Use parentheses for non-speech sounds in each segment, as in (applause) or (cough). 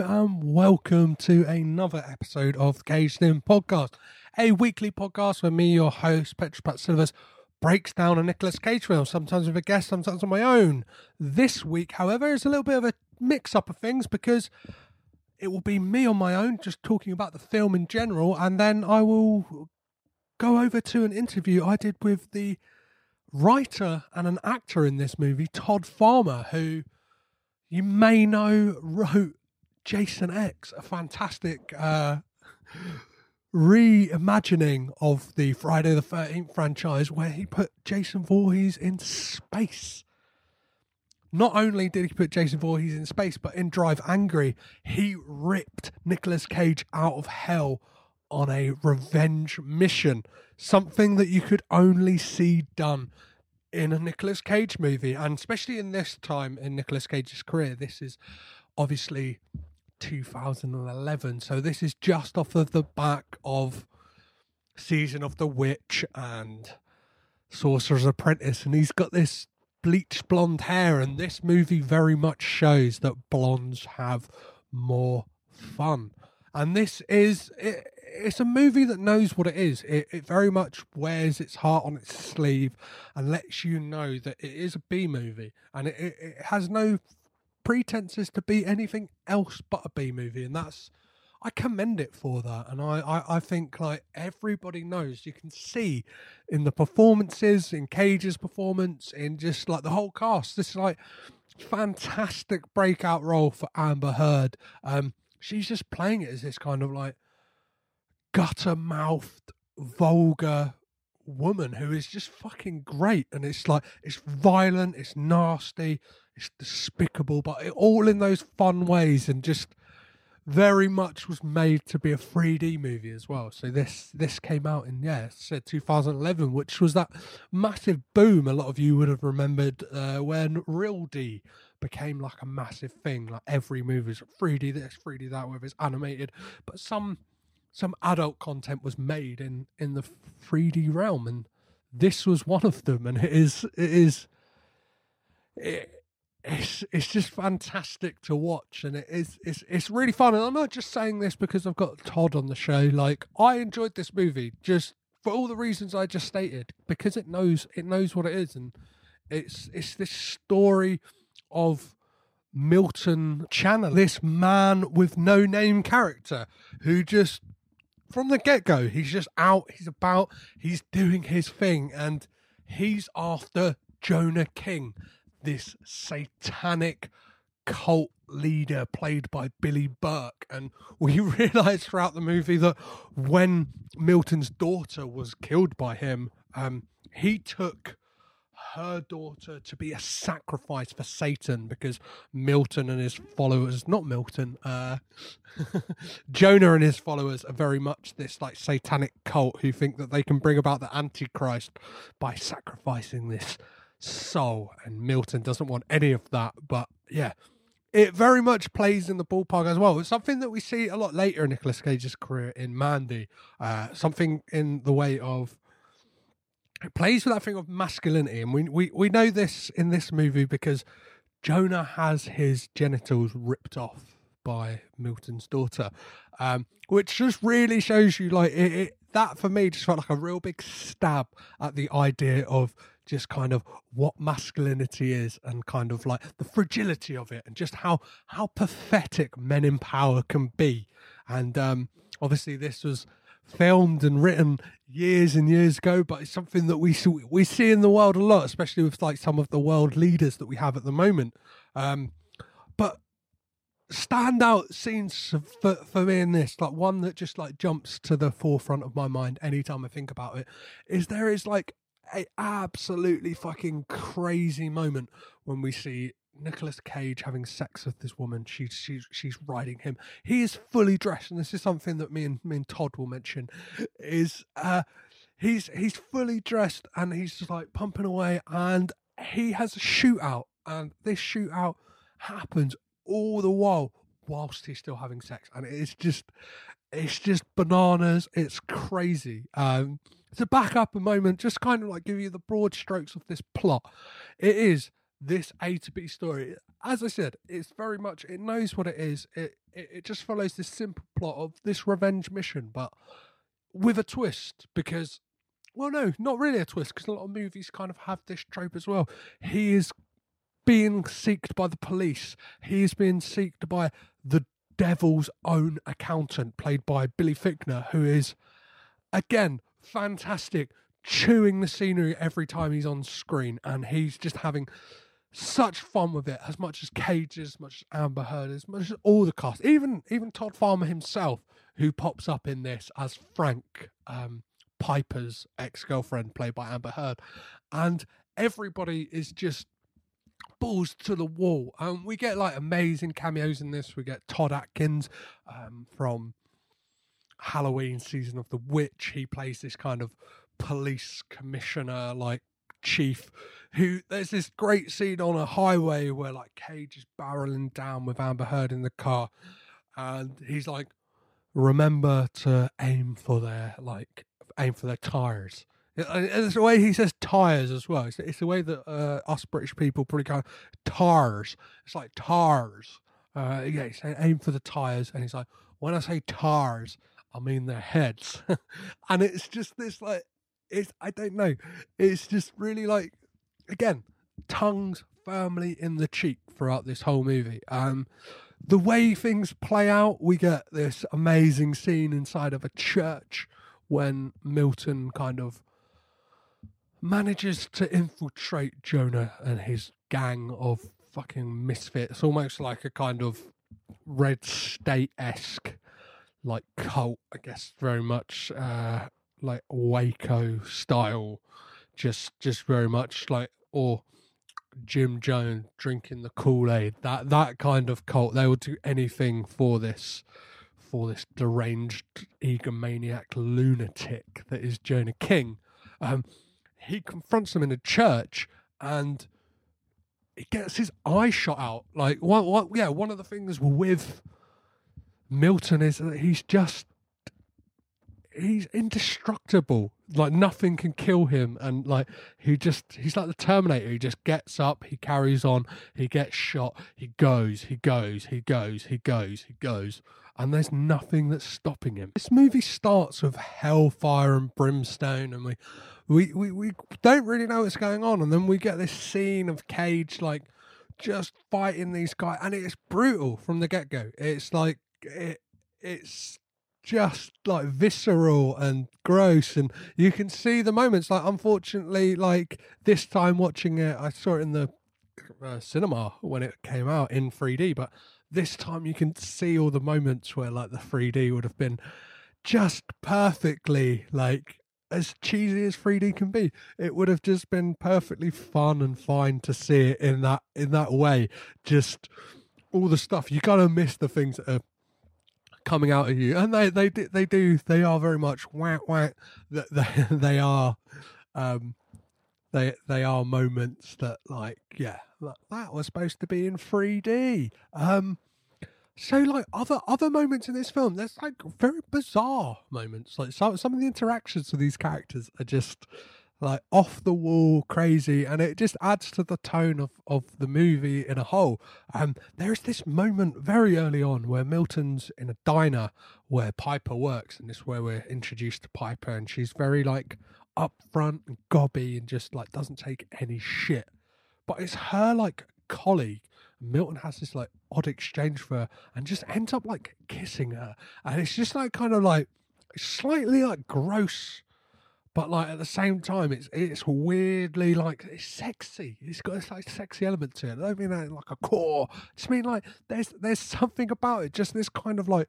and welcome to another episode of the Caged In Podcast, a weekly podcast where me, your host, Petros Patsilivas, breaks down a Nicolas Cage film, sometimes with a guest, sometimes on my own. This week, however, is a little bit of a mix up of things because it will be me on my own, just talking about the film in general, and then I will go over to an interview I did with the writer and an actor in this movie, Todd Farmer, who you may know wrote Jason X, a fantastic uh, reimagining of the Friday the 13th franchise where he put Jason Voorhees in space. Not only did he put Jason Voorhees in space, but in Drive Angry, he ripped Nicolas Cage out of hell on a revenge mission. Something that you could only see done in a Nicolas Cage movie, and especially in this time in Nicolas Cage's career. This is obviously 2011, so this is just off of the back of Season of the Witch and Sorcerer's Apprentice, and he's got this bleached blonde hair, and this movie very much shows that blondes have more fun. And this is it, it's a movie that knows what it is. It, it very much wears its heart on its sleeve and lets you know that it is a B movie, and it, it, it has no pretenses to be anything else but a B movie, and that's I commend it for that. And I, I, I think like everybody knows you can see in the performances, in Cage's performance, in just like the whole cast. This is like fantastic breakout role for Amber Heard. Um, she's just playing it as this kind of like gutter mouthed, vulgar woman who is just fucking great. And it's like, it's violent, it's nasty, it's despicable, but it, all in those fun ways and just very much was made to be a 3D movie as well. So this this came out in yeah, said 2011, which was that massive boom. A lot of you would have remembered uh, when Real D became like a massive thing. Like every movie was 3D this, 3D that, whether it's animated, but some some adult content was made in in the 3D realm, and this was one of them. And it is it is it's it's just fantastic to watch, and it is it's it's really fun. And I'm not just saying this because I've got Todd on the show. Like I enjoyed this movie just for all the reasons I just stated, because it knows it knows what it is, and it's it's this story of Milton Channel, this man with no name character who just from the get go, he's just out, he's about, he's doing his thing, and he's after Jonah King, this satanic cult leader played by Billy Burke. And we (laughs) realize throughout the movie that when Milton's daughter was killed by him, um, he took her daughter to be a sacrifice for Satan because Milton and his followers, not Milton, uh, (laughs) Jonah and his followers are very much this like satanic cult who think that they can bring about the Antichrist by sacrificing this soul. And Milton doesn't want any of that. But yeah, it very much plays in the ballpark as well. It's something that we see a lot later in Nicolas Cage's career in Mandy. Uh, something in the way of it plays with that thing of masculinity, and we, we we know this in this movie because Jonah has his genitals ripped off by Milton's daughter, um, which just really shows you like it, it. That for me just felt like a real big stab at the idea of just kind of what masculinity is and kind of like the fragility of it and just how how pathetic men in power can be and um obviously this was filmed and written years and years ago, but it's something that we see, we see in the world a lot, especially with like some of the world leaders that we have at the moment. Um, but standout scenes for for me in this, like one that just like jumps to the forefront of my mind anytime I think about it, is there is like a absolutely fucking crazy moment when we see Nicolas Cage having sex with this woman. She's she's she's riding him. He is fully dressed, and this is something that me and me and Todd will mention. Is uh he's he's fully dressed and he's just like pumping away, and he has a shootout, and this shootout happens all the while whilst he's still having sex, and it's just it's just bananas. It's crazy. Um, to back up a moment, just kind of like give you the broad strokes of this plot. It is this A to B story, as I said, it's very much it knows what it is. It it, it just follows this simple plot of this revenge mission, but with a twist because well no not really a twist because a lot of movies kind of have this trope as well he is being seeked by the police he is being seeked by the devil's own accountant played by billy Fichtner who is again fantastic chewing the scenery every time he's on screen and he's just having such fun with it. As much as cage as much as amber heard as much as all the cast even even todd farmer himself who pops up in this as frank um, piper's ex-girlfriend played by amber heard. And everybody is just balls to the wall. Um, we get like amazing cameos in this. We get todd atkins um, from halloween season of the witch he plays this kind of police commissioner like chief who there's this great scene on a highway where like Cage is barreling down with Amber Heard in the car and he's like remember to aim for their like aim for their tires it's the way he says tires as well. It's, it's the way that uh, us British people probably go tires. It's like tires. Uh, yeah, he's saying aim for the tires, and he's like, when I say tires, I mean their heads, (laughs) and it's just this like it's I don't know. It's just really like again, tongues firmly in the cheek throughout this whole movie. Um the way things play out, we get this amazing scene inside of a church when Milton kind of manages to infiltrate Jonah and his gang of fucking misfits, almost like a kind of red state esque like cult, I guess, very much uh, like Waco style, just just very much like or Jim Jones drinking the Kool Aid. That that kind of cult. They would do anything for this for this deranged egomaniac lunatic that is Jonah King. Um, he confronts them in a church and he gets his eye shot out. Like? What? Yeah, one of the things with Milton is he's just he's indestructible. Like nothing can kill him, and like he just he's like the Terminator. He just gets up, he carries on, he gets shot, he goes, he goes, he goes, he goes, he goes, and there's nothing that's stopping him. This movie starts with hellfire and brimstone, and we we we, we don't really know what's going on, and then we get this scene of Cage like just fighting these guys, and it's brutal from the get go. It's like it it's just like visceral and gross and you can see the moments like unfortunately like this time watching it i saw it in the uh, cinema when it came out in 3d but this time you can see all the moments where like the 3d would have been just perfectly like as cheesy as 3d can be. It would have just been perfectly fun and fine to see it in that in that way. Just all the stuff you kind of miss the things that are coming out of you, and they they they do they are very much whack whack. That they (laughs) they are, um, they they are moments that like yeah that, that was supposed to be in three D. Um, so like other other moments in this film, there's like very bizarre moments. Like some some of the interactions with these characters are just like off the wall crazy and it just adds to the tone of, of the movie in a whole. Um there's this moment very early on where milton's in a diner where piper works and this is where we're introduced to piper and she's very like upfront and gobby and just like doesn't take any shit. But it's her like colleague. Milton has this like odd exchange for her and just ends up like kissing her. And it's just like kind of like slightly like gross but like at the same time, it's it's weirdly like it's sexy. It's got this like sexy element to it. I don't mean that like a core. I just mean like there's there's something about it. Just this kind of like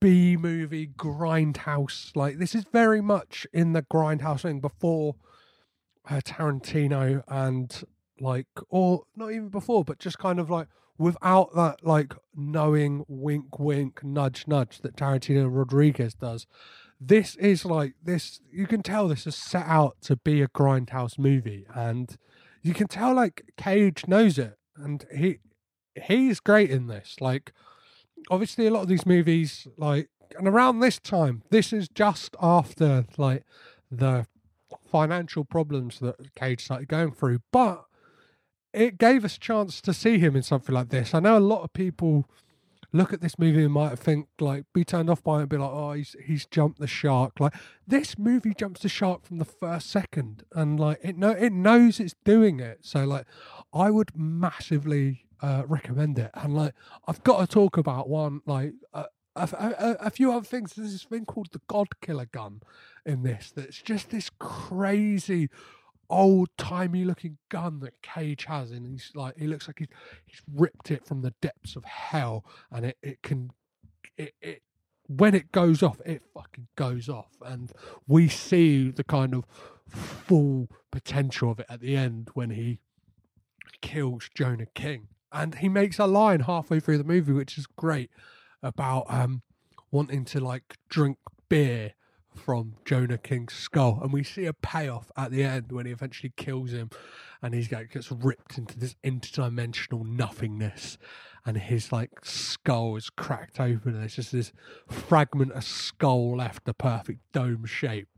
B movie grindhouse. Like this is very much in the grindhouse thing before uh, Tarantino and like or not even before, but just kind of like without that like knowing wink wink nudge nudge that Tarantino Rodriguez does this is like this you can tell this is set out to be a grindhouse movie and you can tell like cage knows it and he he's great in this like obviously a lot of these movies like and around this time this is just after like the financial problems that cage started going through but it gave us a chance to see him in something like this. I know a lot of people look at this movie and might think like be turned off by it and be like, oh, he's he's jumped the shark. Like this movie jumps the shark from the first second, and like it know it knows it's doing it. So like, I would massively uh, recommend it. And like, I've got to talk about one like. Uh, a, a, a, few other things. There's this thing called the God Killer gun in this. That's just this crazy old timey looking gun that Cage has, and he's like he looks like he's he's ripped it from the depths of hell, and it it can it it when it goes off, it fucking goes off, and we see the kind of full potential of it at the end when he kills Jonah King, and he makes a line halfway through the movie, which is great about um wanting to like drink beer from Jonah King's skull, and we see a payoff at the end when he eventually kills him, and like gets ripped into this interdimensional nothingness, and his like skull is cracked open, and there's just this fragment of skull left, the perfect dome shape.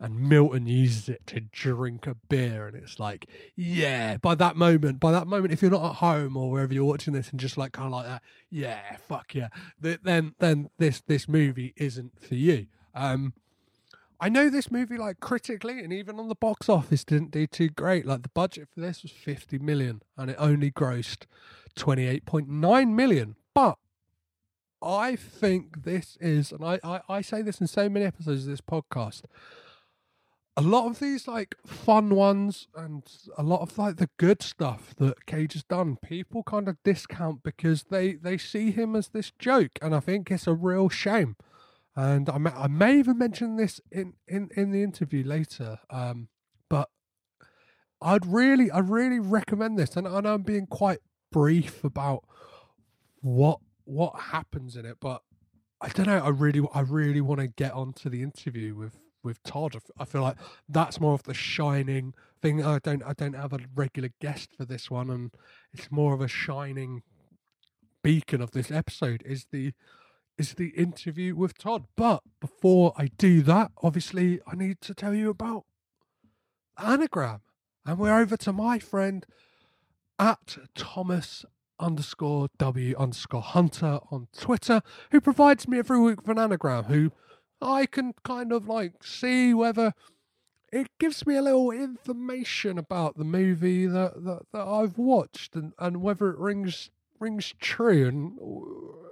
And Milton uses it to drink a beer, and it's like, yeah. By that moment, by that moment, if you're not at home or wherever you're watching this, and just like kind of like that, yeah, fuck yeah, then then this this movie isn't for you. Um, I know this movie, like critically and even on the box office, didn't do too great. Like the budget for this was 50 million and it only grossed 28.9 million. But I think this is, and I, I, I say this in so many episodes of this podcast, a lot of these like fun ones and a lot of like the good stuff that Cage has done, people kind of discount because they, they see him as this joke. And I think it's a real shame and I may, I may even mention this in, in, in the interview later. Um, but I'd really, I really recommend this, and I know I'm being quite brief about what what happens in it, but I don't know. I really, I really want to get onto the interview with with Todd. I feel like that's more of the shining thing. I don't, I don't have a regular guest for this one, and it's more of a shining beacon of this episode. Is the is the interview with Todd. But before I do that, obviously, I need to tell you about anagram. And we're over to my friend at Thomas underscore W underscore Hunter on Twitter, who provides me every week with an anagram, who I can kind of like see whether it gives me a little information about the movie that, that, that I've watched and, and whether it rings rings true and uh,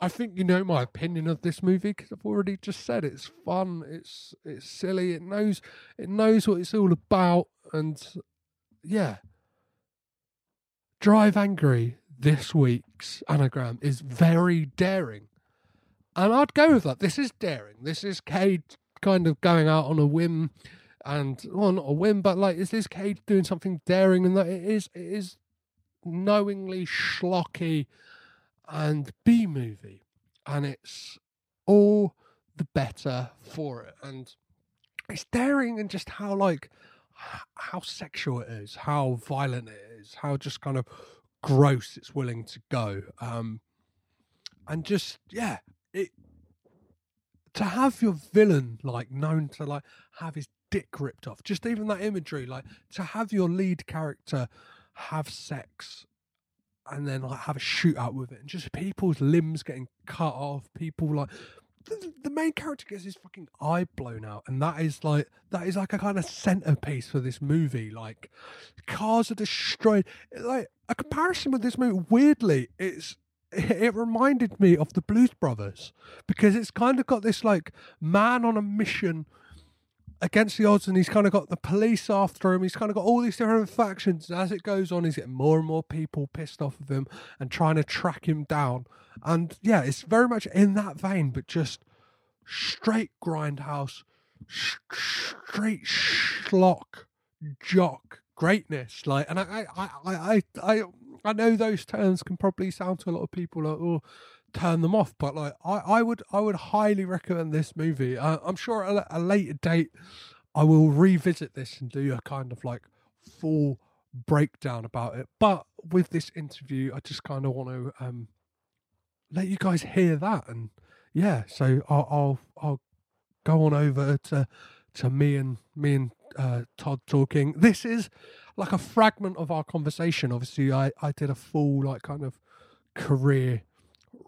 I think you know my opinion of this movie because I've already just said it's fun, it's it's silly, it knows it knows what it's all about, and yeah. Drive Angry this week's anagram is very daring, and I'd go with that. This is daring. This is Cage kind of going out on a whim, and well, not a whim, but like is this Cage doing something daring, and that it is it is knowingly schlocky and B movie, and it's all the better for it. And it's daring and just how like how sexual it is, how violent it is, how just kind of gross it's willing to go. Um, and just yeah, it to have your villain like known to like have his dick ripped off, just even that imagery, like to have your lead character have sex and then like have a shootout with it, and just people's limbs getting cut off, people like the, the, main character gets his fucking eye blown out, and that is like that is like a kind of centerpiece for this movie. Like cars are destroyed. Like a comparison with this movie, weirdly, it's it reminded me of the Blues Brothers because it's kind of got this like man on a mission against the odds, and he's kind of got the police after him. He's kind of got all these different factions. As it goes on, he's getting more and more people pissed off of him and trying to track him down. And yeah, it's very much in that vein, but just straight grindhouse, straight schlock, jock greatness. Like, and I, I, I, I, I, I know those terms can probably sound to a lot of people like, oh turn them off. But like, I, I would, I would highly recommend this movie. Uh, I'm sure at a, later date, I will revisit this and do a kind of like full breakdown about it. But with this interview, I just kind of want to um, let you guys hear that, and yeah, so I'll I'll, I'll go on over to to me and me and uh, Todd talking. This is like a fragment of our conversation. Obviously, I I did a full like kind of career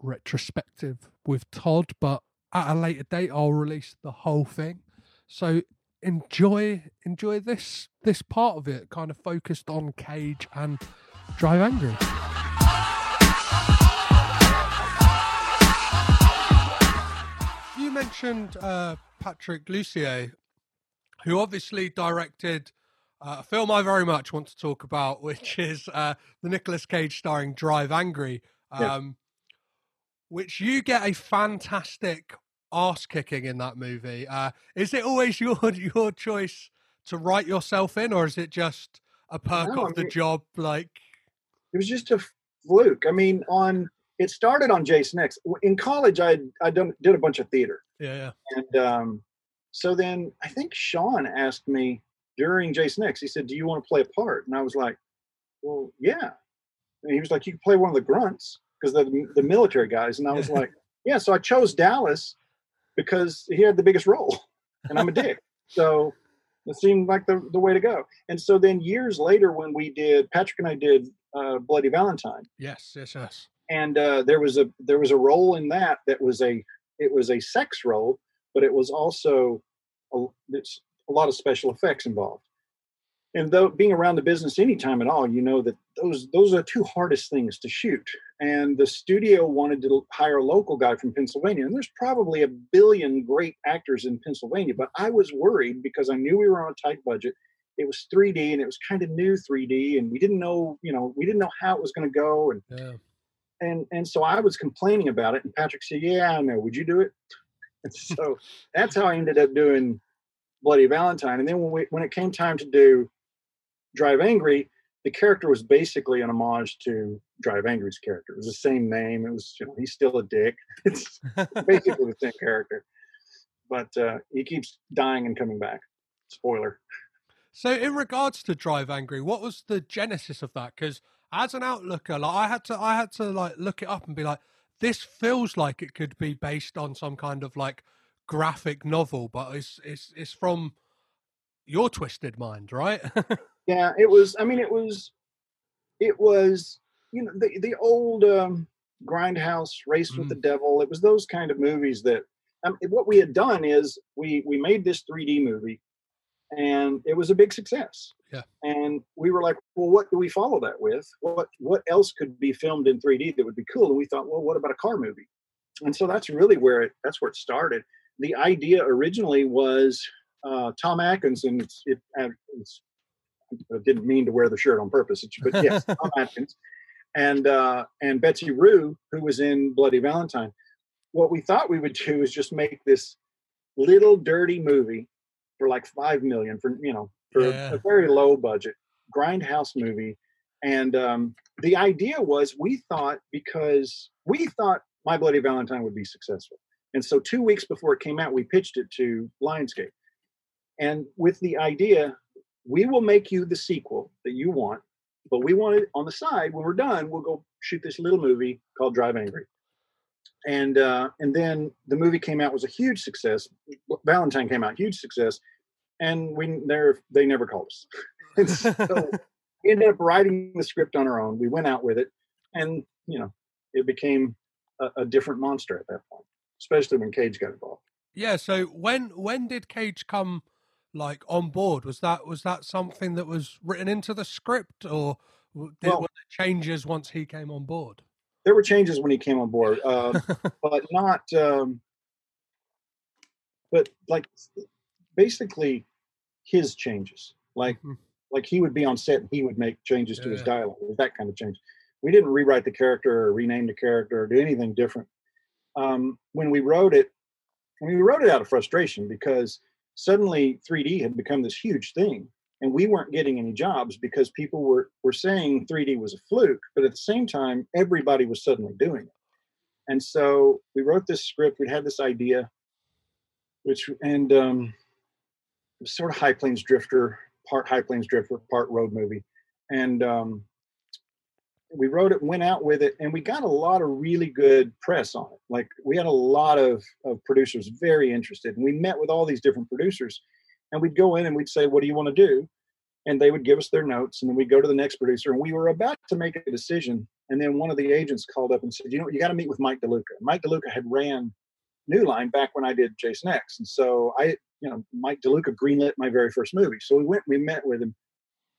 retrospective with Todd, but at a later date, I'll release the whole thing. So enjoy enjoy this this part of it, kind of focused on Cage and Drive Angry. You mentioned uh, Patrick Lussier, who obviously directed uh, a film I very much want to talk about, which is uh, the Nicolas Cage starring Drive Angry, um. Which you get a fantastic ass kicking in that movie. Uh, is it always (laughs) your your choice to write yourself in, or is it just a perk no, of I mean, the job? Like it was just a fluke. I mean, on it started on Jason X. In college, I I done, did a bunch of theater. Yeah, yeah. And um, so then I think Sean asked me during Jason X. He said, "Do you want to play a part?" And I was like, "Well, yeah." And he was like, "You can play one of the grunts because they're the, the military guys." And I was like, "Yeah." So I chose Dallas because he had the biggest role, and I'm a dick. (laughs) So it seemed like the, the way to go. And so then years later, when we did Patrick and I did uh, Bloody Valentine. Yes, yes, yes. And uh, there was a there was a role in that that was a it was a sex role, but it was also a, a lot of special effects involved and though being around the business anytime at all you know that those those are two hardest things to shoot. And the studio wanted to hire a local guy from pennsylvania and there's probably a billion great actors in pennsylvania but i was worried because i knew we were on a tight budget. It was 3d and it was kind of new 3d and we didn't know you know we didn't know how it was going to go and yeah. and and so i was complaining about it and patrick said yeah i know. Would you do it? (laughs) And so that's how i ended up doing bloody valentine. And then when we when it came time to do Drive Angry, the character was basically an homage to Drive Angry's character. It was the same name. It was, you know, he's still a dick. (laughs) It's basically the same character, but uh, he keeps dying and coming back. Spoiler. So, in regards to Drive Angry, what was the genesis of that? Because as an outlooker, like I had to, I had to like look it up and be like, this feels like it could be based on some kind of like graphic novel, but it's it's it's from your twisted mind, right? (laughs) yeah, it was. I mean, it was, it was, you know, the the old um, grindhouse race with mm. the devil. It was those kind of movies that. Um, what we had done is we we made this 3D movie, and it was a big success. Yeah. And we were like, well, what do we follow that with? What what else could be filmed in 3D that would be cool? And we thought, well, what about a car movie? And so that's really where it that's where it started. The idea originally was uh, Tom Atkins, and it's, it, it's didn't mean to wear the shirt on purpose, but yes, (laughs) Tom Atkins, and uh, and Betsy Rue, who was in Bloody Valentine. What we thought we would do is just make this little dirty movie for like five million for you know for yeah. a very low budget grindhouse movie, and um, the idea was we thought because we thought My Bloody Valentine would be successful, and so two weeks before it came out, we pitched it to Lionsgate, and with the idea we will make you the sequel that you want, but we want it on the side. When we're done, we'll go shoot this little movie called Drive Angry. And uh, and then the movie came out was a huge success. Valentine came out huge success, and we there they never called us. (laughs) and so we ended up writing the script on our own. We went out with it, and you know it became a, a different monster at that point, especially when Cage got involved. Yeah. So when when did Cage come like on board? Was that was that something that was written into the script, or did well, changes once he came on board? There were changes when he came on board, uh, (laughs) but not. Um, but like basically his changes, like mm-hmm. like he would be on set and he would make changes yeah. to his dialogue, that kind of change. We didn't rewrite the character or rename the character or do anything different. Um, when we wrote it, we wrote it out of frustration because suddenly 3D had become this huge thing and we weren't getting any jobs because people were were saying 3D was a fluke, but at the same time everybody was suddenly doing it. And so we wrote this script, we had this idea which and um sort of high plains drifter, part high plains drifter, part road movie. And um we wrote it, went out with it, and we got a lot of really good press on it. Like we had a lot of, of producers very interested, and we met with all these different producers, and we'd go in and we'd say, "What do you want to do?" and they would give us their notes, and then we'd go to the next producer, and we were about to make a decision, and then one of the agents called up and said, "You know, you got to meet with Mike DeLuca." Mike DeLuca had ran New Line back when I did Jason X, and so I, you know, Mike DeLuca greenlit my very first movie. So we went, we met with him,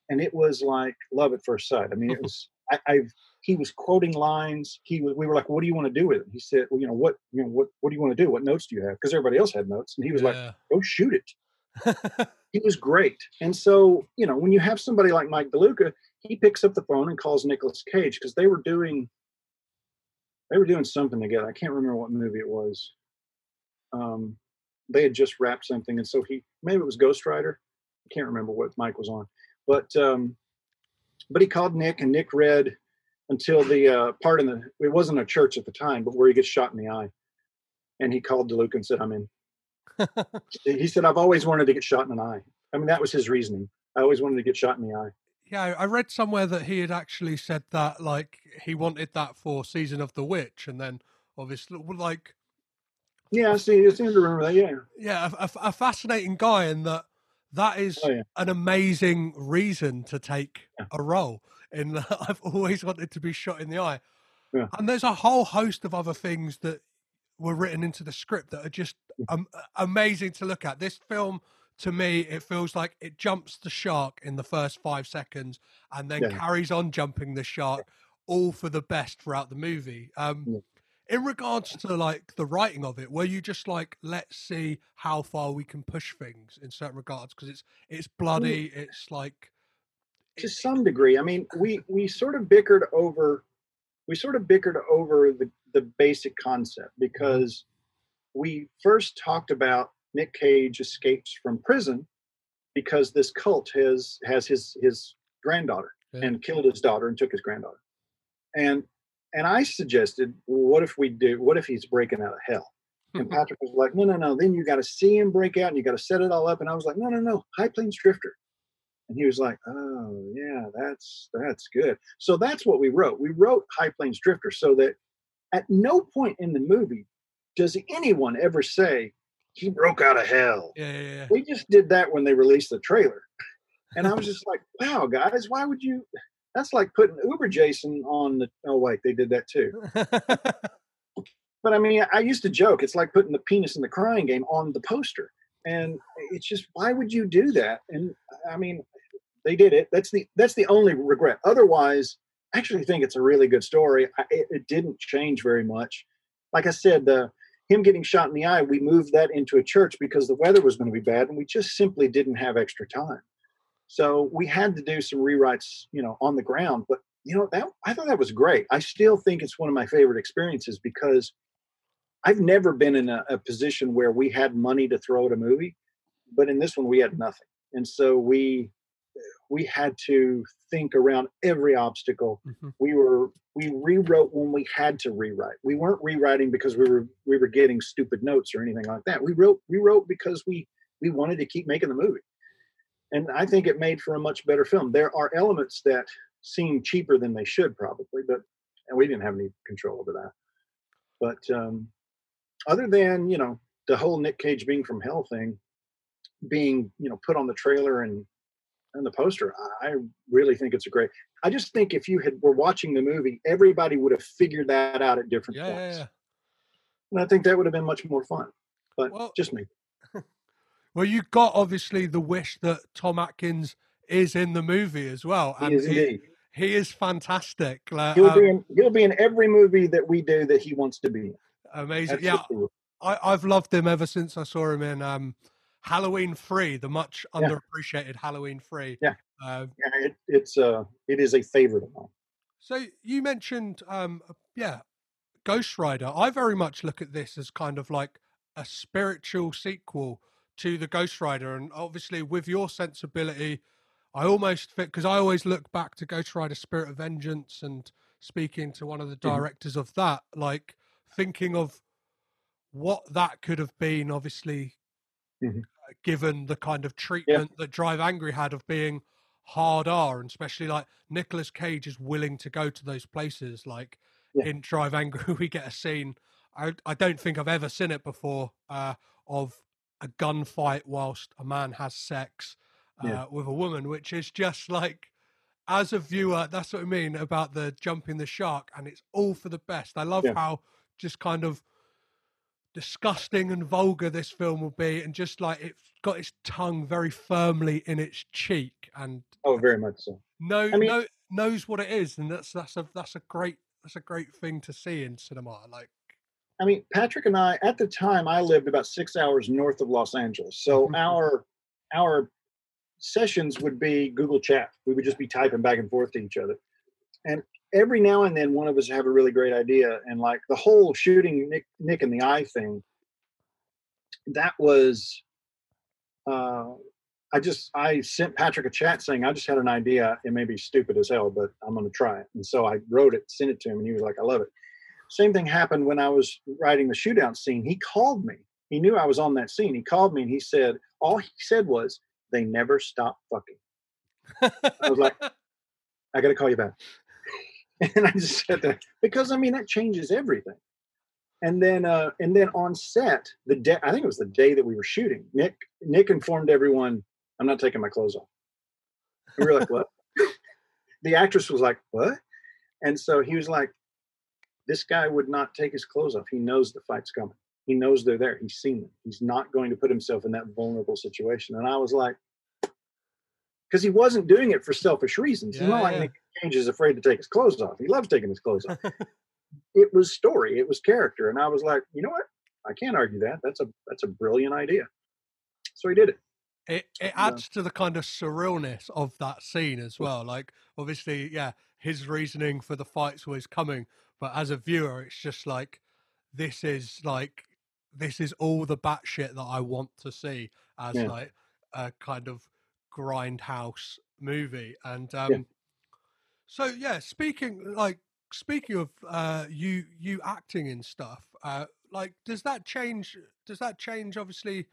and it was like love at first sight. I mean, it (laughs) was I, I've he was quoting lines. He was, we were like, "What do you want to do with it?" He said, "Well, you know what, you know what, what do you want to do? What notes do you have?" Because everybody else had notes, and he was like, "Go shoot it." (laughs) he was great. And so, you know, when you have somebody like Mike DeLuca, he picks up the phone and calls Nicolas Cage because they were doing they were doing something together. I can't remember what movie it was. Um, they had just wrapped something, and so he maybe it was Ghost Rider. I can't remember what Mike was on, but um, but he called Nick, and Nick read until the uh, part in the it wasn't a church at the time, but where he gets shot in the eye, and he called DeLuca and said, "I'm in." (laughs) he said, "I've always wanted to get shot in an eye." I mean, that was his reasoning. I always wanted to get shot in the eye. Yeah, I read somewhere that he had actually said that, like, he wanted that for Season of the Witch, and then obviously, like, Yeah, I see. I seem to remember that. Yeah, yeah, a, a- a fascinating guy, and that that is Oh, yeah. an amazing reason to take Yeah. a role. In that (laughs) I've always wanted to be shot in the eye, Yeah. and there's a whole host of other things that were written into the script that are just um, amazing to look at. This film, to me, it feels like it jumps the shark in the first five seconds, and then carries on jumping the shark, all for the best throughout the movie. Um. In regards to like the writing of it were you just like let's see how far we can push things in certain regards because it's it's mm. bloody it's like to some degree. I mean, we we sort of bickered over we sort of bickered over the the basic concept mm-hmm. because we first talked about Nick Cage escapes from prison because this cult has has his his granddaughter Yeah. and killed his daughter and took his granddaughter. And and I suggested, well, what if we do? What if he's breaking out of hell? And (laughs) Patrick was like, no, no, no. Then you got to see him break out and you got to set it all up. And I was like, no, no, no. High Plains Drifter. And he was like, oh, yeah, that's that's good. So that's what we wrote. We wrote High Plains Drifter so that at no point in the movie does anyone ever say he broke out of hell. yeah yeah, yeah. They just did that when they released the trailer. And I was just like, wow, guys, why would you? That's like putting Uber Jason on the. Oh, wait, they did that too. (laughs) But I mean, I used to joke, it's like putting the penis in the crying game on the poster. And it's just, why would you do that? And I mean, they did it. That's the that's the only regret. Otherwise, I actually think it's a really good story. I, it, it didn't change very much. Like I said, the him getting shot in the eye, we moved that into a church because the weather was going to be bad, and we just simply didn't have extra time. So we had to do some rewrites, you know, on the ground. But you know, that I thought that was great. I still think it's one of my favorite experiences because I've never been in a, a position where we had money to throw at a movie, but in this one we had nothing, and so we we had to think around every obstacle. Mhm. We were we rewrote when we had to rewrite. We weren't rewriting because we were we were getting stupid notes or anything like that. We wrote we wrote because we we wanted to keep making the movie, and I think it made for a much better film. There are elements that seem cheaper than they should probably, but and we didn't have any control over that. But um, other than you know the whole Nick Cage being from hell thing being you know put on the trailer and and the poster, I really think it's a great. I just think if you had were watching the movie, everybody would have figured that out at different yeah, yeah, points, yeah. and I think that would have been much more fun. But Well- just me. (laughs) well you got obviously the wish that tom atkins is in the movie as well He and is indeed. he is fantastic like, He'll um, be in. He'll be in every movie that we do that he wants to be in. amazing yeah. I, I've loved him ever since I saw him in um, Halloween Free, the much Yeah. underappreciated Halloween Free. Yeah. Uh, Yeah, it, it's uh, it is a favorite of mine. so you mentioned, um, yeah, Ghost Rider. I very much look at this as kind of like a spiritual sequel to the Ghost Rider, and obviously with your sensibility, I almost fit because I always look back to Ghost Rider: Spirit of Vengeance and speaking to one of the Mhm. directors of that, like thinking of what that could have been. Obviously, Mhm. uh, given the kind of treatment that Drive Angry had of being hard R, and especially like Nicolas Cage is willing to go to those places. Like Yeah. in Drive Angry, (laughs) we get a scene. I I don't think I've ever seen it before uh, of a gunfight whilst a man has sex. uh, Yeah. with a woman, which is just like, as a viewer, that's what I mean about the jumping the shark, and it's all for the best. I love Yeah. how just kind of disgusting and vulgar this film will be, and just like it's got its tongue very firmly in its cheek, and Oh, very much so. No, I mean- know knows what it is, and that's that's a that's a great that's a great thing to see in cinema. Like, I mean, Patrick and I, at the time, I lived about six hours north of Los Angeles. So our our sessions would be Google Chat. We would just be typing back and forth to each other. And every now and then, one of us would have a really great idea. And like the whole shooting Nick Nick in the eye thing, that was. Uh, I just I sent Patrick a chat saying I just had an idea. It may be stupid as hell, but I'm going to try it. And so I wrote it, sent it to him, and he was like, "I love it." Same thing happened when I was writing the shootout scene. He called me. He knew I was on that scene. He called me and he said, all he said was, "They never stop fucking." I was like, (laughs) I got to call you back. (laughs) And I just said that because I mean that changes everything. And then uh and then on set, the day I think it was the day that we were shooting, Nick Nick informed everyone, I'm not taking my clothes off. And we were like, what? (laughs) the actress was like, what? And so he was like, this guy would not take his clothes off. He knows the fight's coming. He knows they're there. He's seen them. He's not going to put himself in that vulnerable situation. And I was like, because he wasn't doing it for selfish reasons. Yeah, it's not like yeah. Nick Cage is afraid to take his clothes off. He loves taking his clothes off. (laughs) it was story. It was character. And I was like, you know what? I can't argue that. That's a that's a brilliant idea. So he did it. it it Yeah. Uh adds to the kind of surrealness of that scene as well. Like obviously, yeah, his reasoning for the fights was coming, but as a viewer, it's just like this is like this is all the batshit that I want to see as Yeah. like a kind of grindhouse movie. And um Yeah. so yeah, speaking like speaking of uh you you acting in stuff, uh like does that change does that change obviously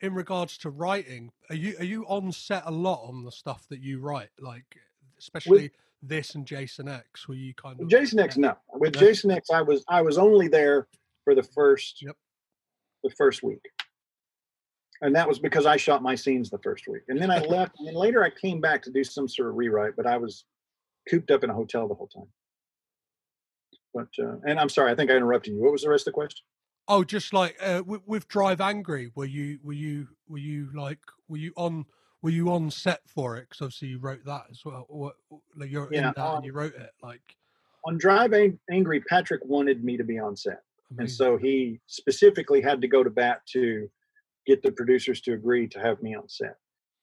in regards to writing, are you are you on set a lot on the stuff that you write? Like especially this and Jason X, were you kind of Jason X, no. With Yeah. Jason X, I was I was only there for the first Yep. the first week. And that was because I shot my scenes the first week. And then I left, and then later I came back to do some sort of rewrite, but I was cooped up in a hotel the whole time. But uh, and I'm sorry, I think I interrupted you. What was the rest of the question? Oh, just like uh, with, with Drive Angry, were you were you were you like were you on were you on set for it? Because obviously you wrote that as well. Or, like you're Yeah, in that um, and you wrote it. Like On Drive Ang- Angry, Patrick wanted me to be on set. and so he specifically had to go to bat to get the producers to agree to have me on set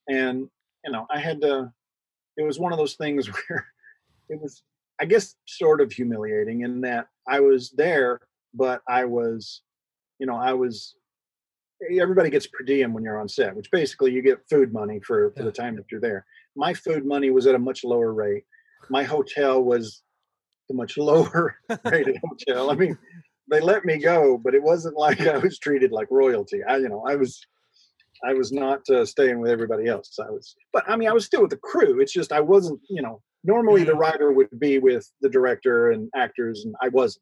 and you know i had to it was one of those things (laughs) where it was i guess sort of humiliating in that i was there but i was you know i was everybody gets per diem when you're on set which basically you get food money for, for Yeah. the time that you're there my food money was at a much lower rate my hotel was a much (laughs) lower rated hotel i mean they let me go, but it wasn't like I was treated like royalty. I, you know, I was, I was not uh, staying with everybody else. I was, but I mean, I was still with the crew. It's just I wasn't, you know. Normally, the writer would be with the director and actors, and I wasn't.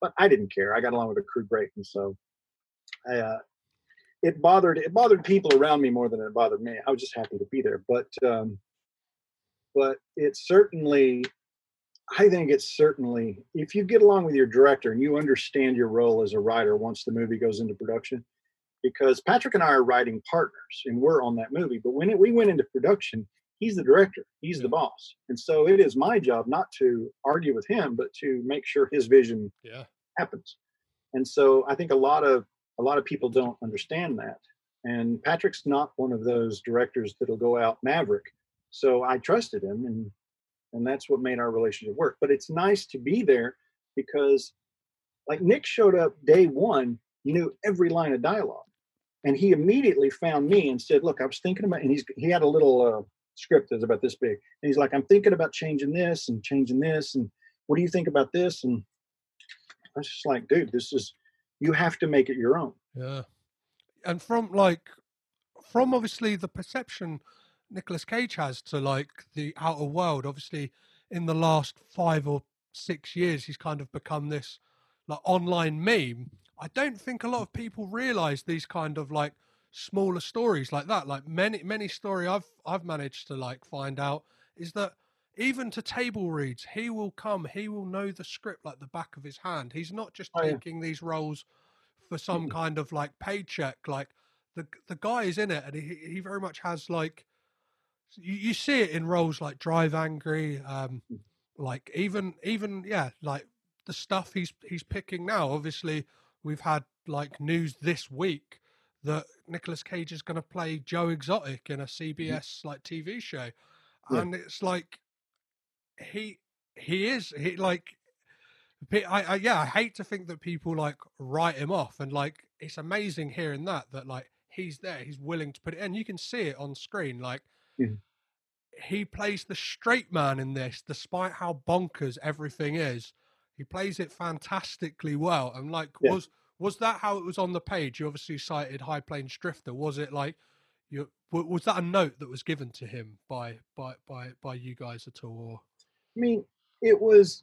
But I didn't care. I got along with the crew great, and so, I, uh, it bothered it bothered people around me more than it bothered me. I was just happy to be there, but, um, but it certainly I think it's certainly if you get along with your director and you understand your role as a writer once the movie goes into production, because Patrick and I are writing partners and we're on that movie. But when it, we went into production, he's the director, he's the boss, and so it is my job not to argue with him, but to make sure his vision yeah, happens. And so I think a lot of a lot of people don't understand that. And Patrick's not one of those directors that'll go out maverick. So I trusted him and and that's what made our relationship work. But it's nice to be there because like Nick showed up day one, knew every line of dialogue. And he immediately found me and said, Look, I was thinking about and he's he had a little uh, script that's about this big. And he's like, I'm thinking about changing this and changing this. And what do you think about this? And I was just like, dude, this is you have to make it your own. yeah. And from like from obviously the perception Nicolas Cage has to like the outer world, obviously in the last five or six years he's kind of become this like online meme. I don't think a lot of people realise these kind of like smaller stories like that. Like many many story I've I've managed to like find out is that even to table reads, he will come, he will know the script like the back of his hand. He's not just Oh, yeah. taking these roles for some Mm-mm. kind of like paycheck. Like the the guy is in it, and he he very much has like you, you see it in roles like Drive Angry, um, Mm. like even even yeah, like the stuff he's he's picking now. Obviously, we've had like news this week that Nicolas Cage is going to play Joe Exotic in a CBS like TV show, Yeah. and it's like he he is he like I, I yeah I hate to think that people like write him off and like it's amazing hearing that that like he's there he's willing to put it in you can see it on screen like Yeah. he plays the straight man in this despite how bonkers everything is he plays it fantastically well and like Yeah. was was that how it was on the page you obviously cited high plains drifter was it like you wa- was that a note that was given to him by by by by you guys at all or I mean, it was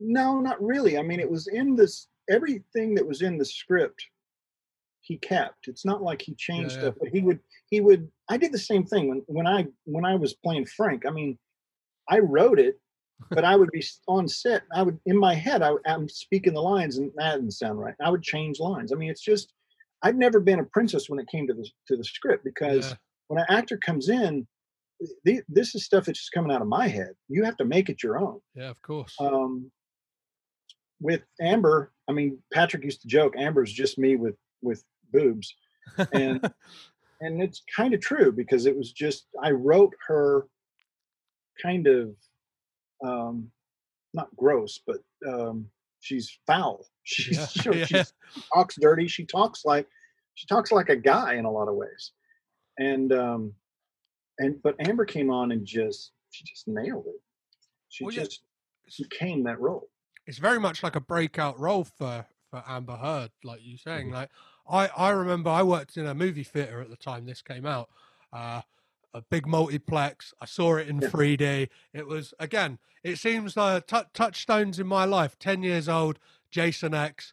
no, not really. I mean, it was in this everything that was in the script. He kept. It's not like he changed Yeah, stuff, but he would. He would. I did the same thing when when I when I was playing Frank. I mean, I wrote it, (laughs) but I would be on set. I would in my head. I, am speaking the lines, and that didn't sound right. I would change lines. I mean, it's just. I've never been a princess when it came to the to the script because Yeah. when an actor comes in, th- this is stuff that's just coming out of my head. You have to make it your own. yeah of course Um, with Amber, I mean, Patrick used to joke, Amber's just me with with boobs, and (laughs) and it's kind of true because it was just I wrote her kind of um, not gross, but um, she's foul. (laughs) She's Yeah, she, yeah. she's talks dirty. She talks like she talks like a guy in a lot of ways, and um, and but Amber came on and just she just nailed it. She Well, just became that role. it's very much like a breakout role for for Amber Heard, like you're saying. Like I I remember I worked in a movie theater at the time this came out, uh, a big multiplex. I saw it in Yeah. 3D. It was again. It seems like tou touchstones in my life. Ten years old, Jason X.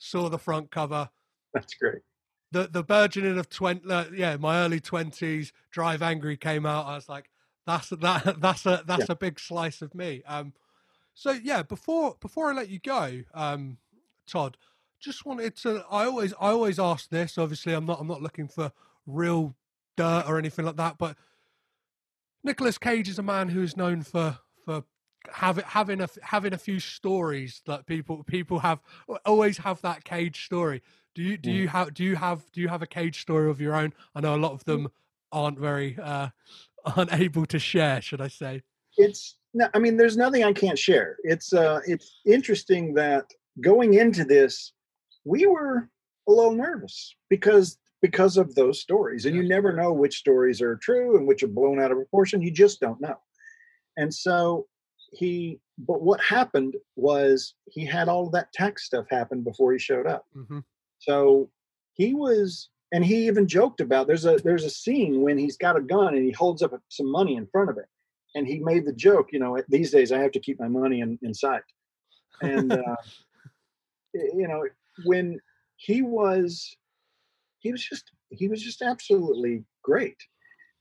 Saw the front cover. That's great. The the burgeoning of twenty. Uh, yeah, my early twenties. Drive Angry came out. I was like, that's that (laughs) that's a that's a big slice of me. Um, so yeah, before before I let you go, um, Todd, just wanted to. I always I always ask this. Obviously, I'm not I'm not looking for real dirt or anything like that. But Nicolas Cage is a man who is known for for having having a having a few stories that people people have always have that Cage story. Do you do Mm. you have do you have do you have a Cage story of your own? I know a lot of them aren't very uh, (laughs) aren't able to share. Should I say? It's no, I mean, there's nothing I can't share. It's uh, it's interesting that going into this, we were a little nervous because because of those stories, and you never know which stories are true and which are blown out of proportion. You just don't know. And so he, but what happened was he had all of that tax stuff happen before he showed up. hmm So he was, and he even joked about there's a there's a scene when he's got a gun and he holds up some money in front of it, and he made the joke, you know, these days I have to keep my money in, in sight, and uh, (laughs) you know when he was, he was just he was just absolutely great.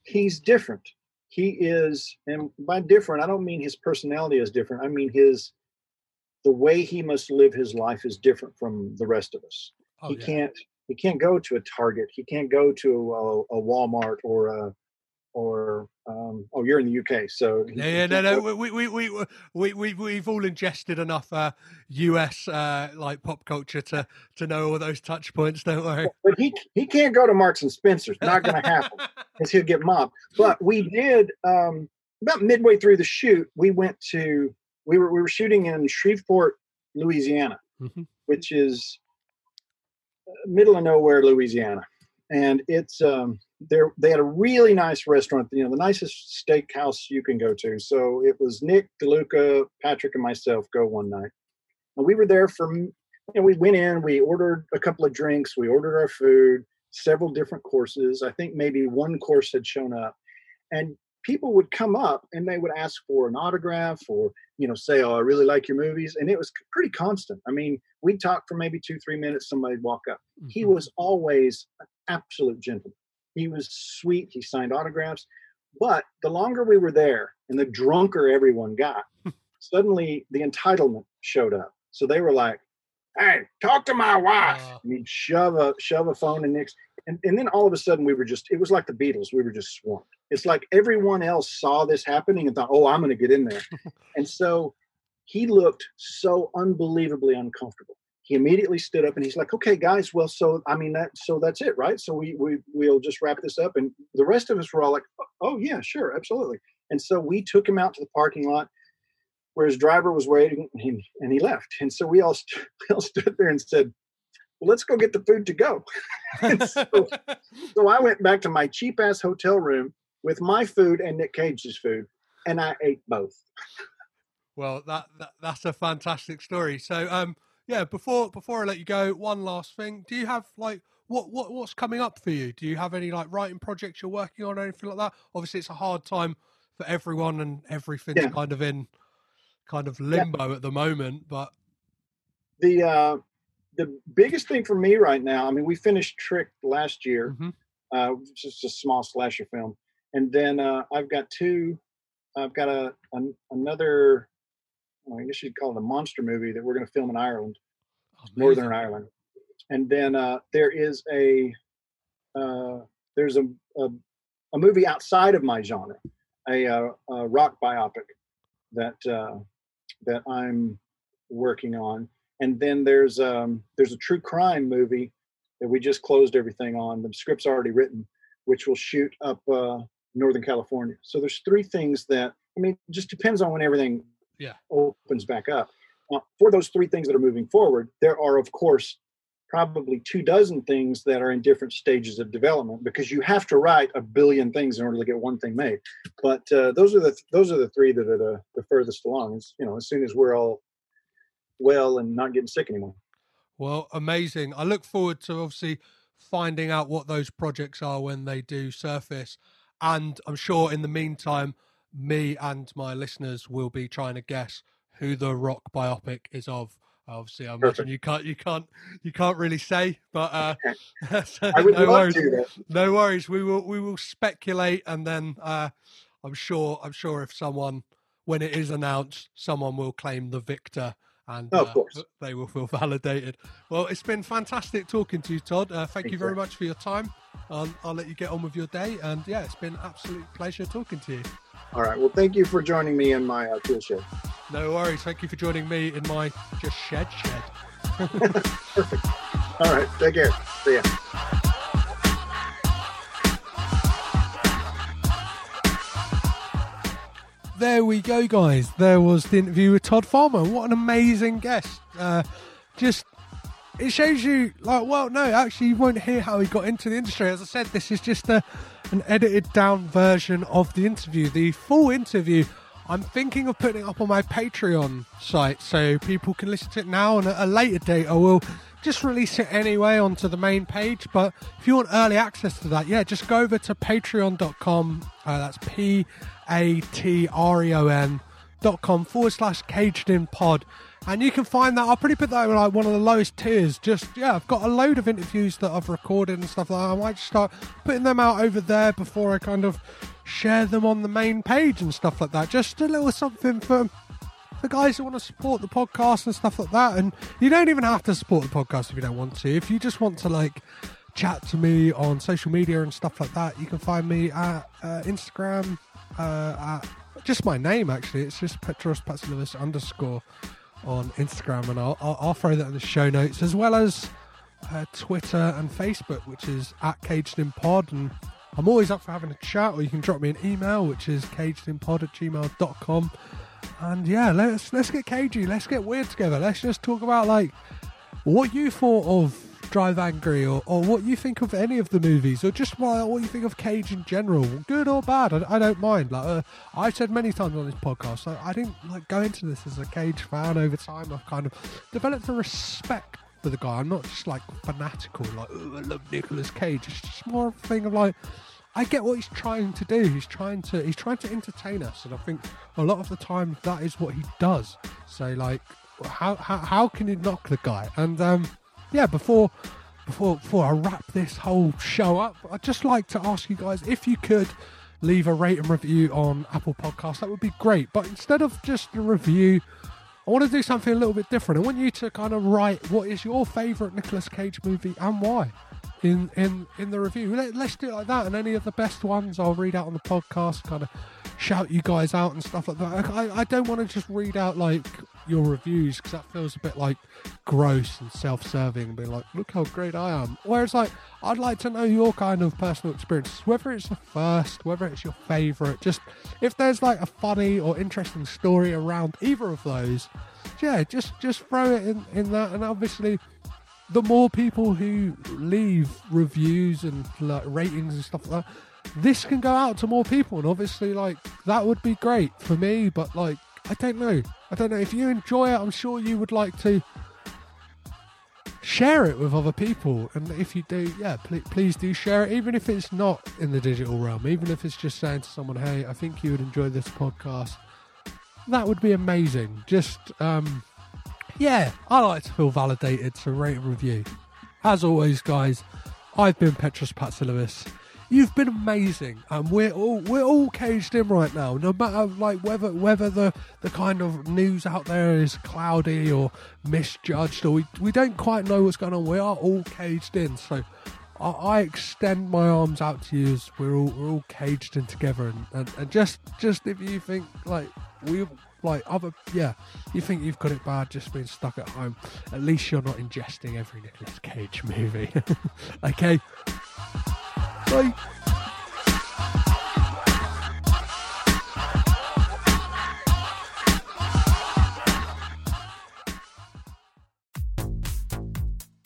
He's different. He is, and by different, I don't mean his personality is different. I mean his the way he must live his life is different from the rest of us Oh, he yeah. can't he can't go to a target he can't go to a, a walmart or a or um, oh you're in the uk so Yeah, yeah, no, no. We, we, we, we, we, we, we've all ingested enough uh, US uh, like pop culture to to know all those touch points. Don't worry. but he he can't go to marks and spencer's not going to happen (laughs) because he'll get mobbed but we did um about midway through the shoot we went to we were we were shooting in shreveport louisiana Mhm. which is middle of nowhere louisiana. And it's um there they had a really nice restaurant you know the nicest steakhouse you can go to. So it was nick deluca patrick and myself go one night. And we were there for you know we went in we ordered a couple of drinks we ordered our food several different courses. I think maybe one course had shown up. And people would come up and they would ask for an autograph or you know say oh i really like your movies and it was pretty constant. I mean we'd talk for maybe two three minutes somebody'd walk up. Mm-hmm. he was always an absolute gentleman. He was sweet he signed autographs but the longer we were there and the drunker everyone got suddenly the entitlement showed up. So they were like hey talk to my wife. Uh, and he'd shove a shove a phone in nick's and, and then all of a sudden we were just it was like the beatles we were just swarmed it's like everyone else saw this happening and thought oh i'm going to get in there. And (laughs) so he looked so unbelievably uncomfortable. He immediately stood up and he's like okay guys well so i mean that so that's it right? So we, we we'll just wrap this up. And the rest of us were all like oh, oh yeah sure absolutely. And so we took him out to the parking lot where his driver was waiting and he, and he left. And so we all, st- (laughs) we all stood there and said well, let's go get the food to go. (laughs) so, so I went back to my cheap ass hotel room with my food and Nick Cage's food, and I ate both. Well, that, that that's a fantastic story. So, um, yeah, before before I let you go, one last thing: Do you have like what what what's coming up for you? Do you have any like writing projects you're working on, or anything like that? Obviously, it's a hard time for everyone, and everything's yeah. kind of in kind of limbo yeah. at the moment. But the uh, the biggest thing for me right now, I mean, we finished Trick last year, mm-hmm. uh, just a small slasher film, and then uh, I've got two. I've got a, a another. I guess you'd call it a monster movie that we're going to film in Ireland, Amazing. Northern Ireland, and then uh, there is a uh, there's a, a, a movie outside of my genre, a, a, uh, a rock biopic that uh, that I'm working on and then there's um, there's a true crime movie that we just closed everything on. The script's already written, which will shoot up uh, Northern California. So there's three things that I mean, just depends on when everything yeah opens back up. Uh, for those three things that are moving forward, there are of course probably two dozen things that are in different stages of development because you have to write a billion things in order to get one thing made. But uh, those are the those are the three that are the, the furthest along. It's, you know, as soon as we're all well and not getting sick anymore. Well, amazing. I look forward to obviously finding out what those projects are when they do surface. And I'm sure in the meantime, me and my listeners will be trying to guess who the rock biopic is of. Obviously, I imagine Perfect. you can't, you can't, you can't really say, but uh, (laughs) (laughs) so no worries. No worries. We will, we will speculate, and then uh, I'm sure, I'm sure if someone, when it is announced, someone will claim the victor and of course. Uh, (laughs) they will feel validated. Well, it's been fantastic talking to you, Todd. Uh, thank, thank, you very much for your time. Um, I'll let you get on with your day, and yeah, it's been absolute pleasure talking to you. All right. Well, thank you for joining me in my uh, tool shed. No worries. Thank you for joining me in my just shed shed. (laughs) Perfect. All right. Take care. See ya. There we go, guys. There was the interview with Todd Farmer. What an amazing guest! Uh, just it shows you, like, well, no, actually, you won't hear how he got into the industry. As I said, this is just a, an edited down version of the interview. The full interview, I'm thinking of putting it up on my Patreon site so people can listen to it now. And at a later date, I will just release it anyway onto the main page. But if you want early access to that, yeah, just go over to patreon.com. Uh, that's P A T R E O N dot com forward slash caged in pod. And you can find that. I'll probably put that in like one of the lowest tiers. Just, yeah, I've got a load of interviews that I've recorded and stuff like that. I might just start putting them out over there before I kind of share them on the main page and stuff like that. Just a little something for for guys who want to support the podcast and stuff like that. And you don't even have to support the podcast if you don't want to. If you just want to like chat to me on social media and stuff like that, you can find me at uh, Instagram uh, just my name actually. It's just Petros Patsilivas underscore on Instagram, and I'll, I'll, I'll, throw that in the show notes as well as uh, Twitter and Facebook, which is at Caged in Pod. And I'm always up for having a chat, or you can drop me an email, which is cagedinpod at gmail.com. And yeah, let's let's get cagey, let's get weird together. Let's just talk about like what you thought of Drive Angry or, or what you think of any of the movies or just what, what you think of Cage in general, good or bad. I, I don't mind. Like uh, I've said many times on this podcast, I, I didn't like go into this as a Cage fan over time. I've kind of developed a respect for the guy. I'm not just like fanatical, like I love Nicolas Cage. It's just more of a thing of like I get what he's trying to do. He's trying to he's trying to entertain us, and I think a lot of the time that is what he does. So like, how how, how can you knock the guy? And um, yeah, before before before I wrap this whole show up, I'd just like to ask you guys if you could leave a rate and review on Apple Podcasts. That would be great. But instead of just a review. I want to do something a little bit different. I want you to kind of write what is your favourite Nicolas Cage movie and why in in in the review. Let, us do it like that, and any of the best ones I'll read out on the podcast. Kind of shout you guys out and stuff like that. I, I don't want to just read out like your reviews because that feels a bit like gross and self-serving and be like, look how great I am. Whereas like I'd like to know your kind of personal experiences, whether it's the first, whether it's your favourite, just if there's like a funny or interesting story around either of those, yeah, just just throw it in, in that and obviously the more people who leave reviews and like ratings and stuff like that, this can go out to more people. And obviously, like that would be great for me. But like, I don't know. I don't know if you enjoy it. I'm sure you would like to share it with other people. And if you do, yeah, please, please do share it, even if it's not in the digital realm. Even if it's just saying to someone, "Hey, I think you would enjoy this podcast." That would be amazing. Just um, yeah, I like to feel validated, so rate and review. As always, guys, I've been Petros Patsilivas. You've been amazing, and we're all we're all caged in right now. No matter like whether whether the the kind of news out there is cloudy or misjudged, or we we don't quite know what's going on. We are all caged in. So I, I extend my arms out to you as we're all we're all caged in together. And, and, and just just if you think like we like other yeah you think you've got it bad just being stuck at home at least you're not ingesting every Nicolas Cage movie (laughs) okay bye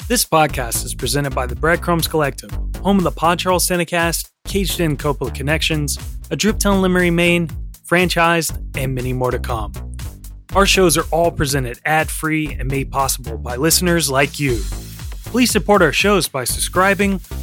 This podcast is presented by the Breadcrumbs Collective, home of the Pod Charles Cinecast, Caged In Coppola Connections, A Driptown Limerick, Maine, franchised, and many more to come. Our shows are all presented ad free and made possible by listeners like you. Please support our shows by subscribing,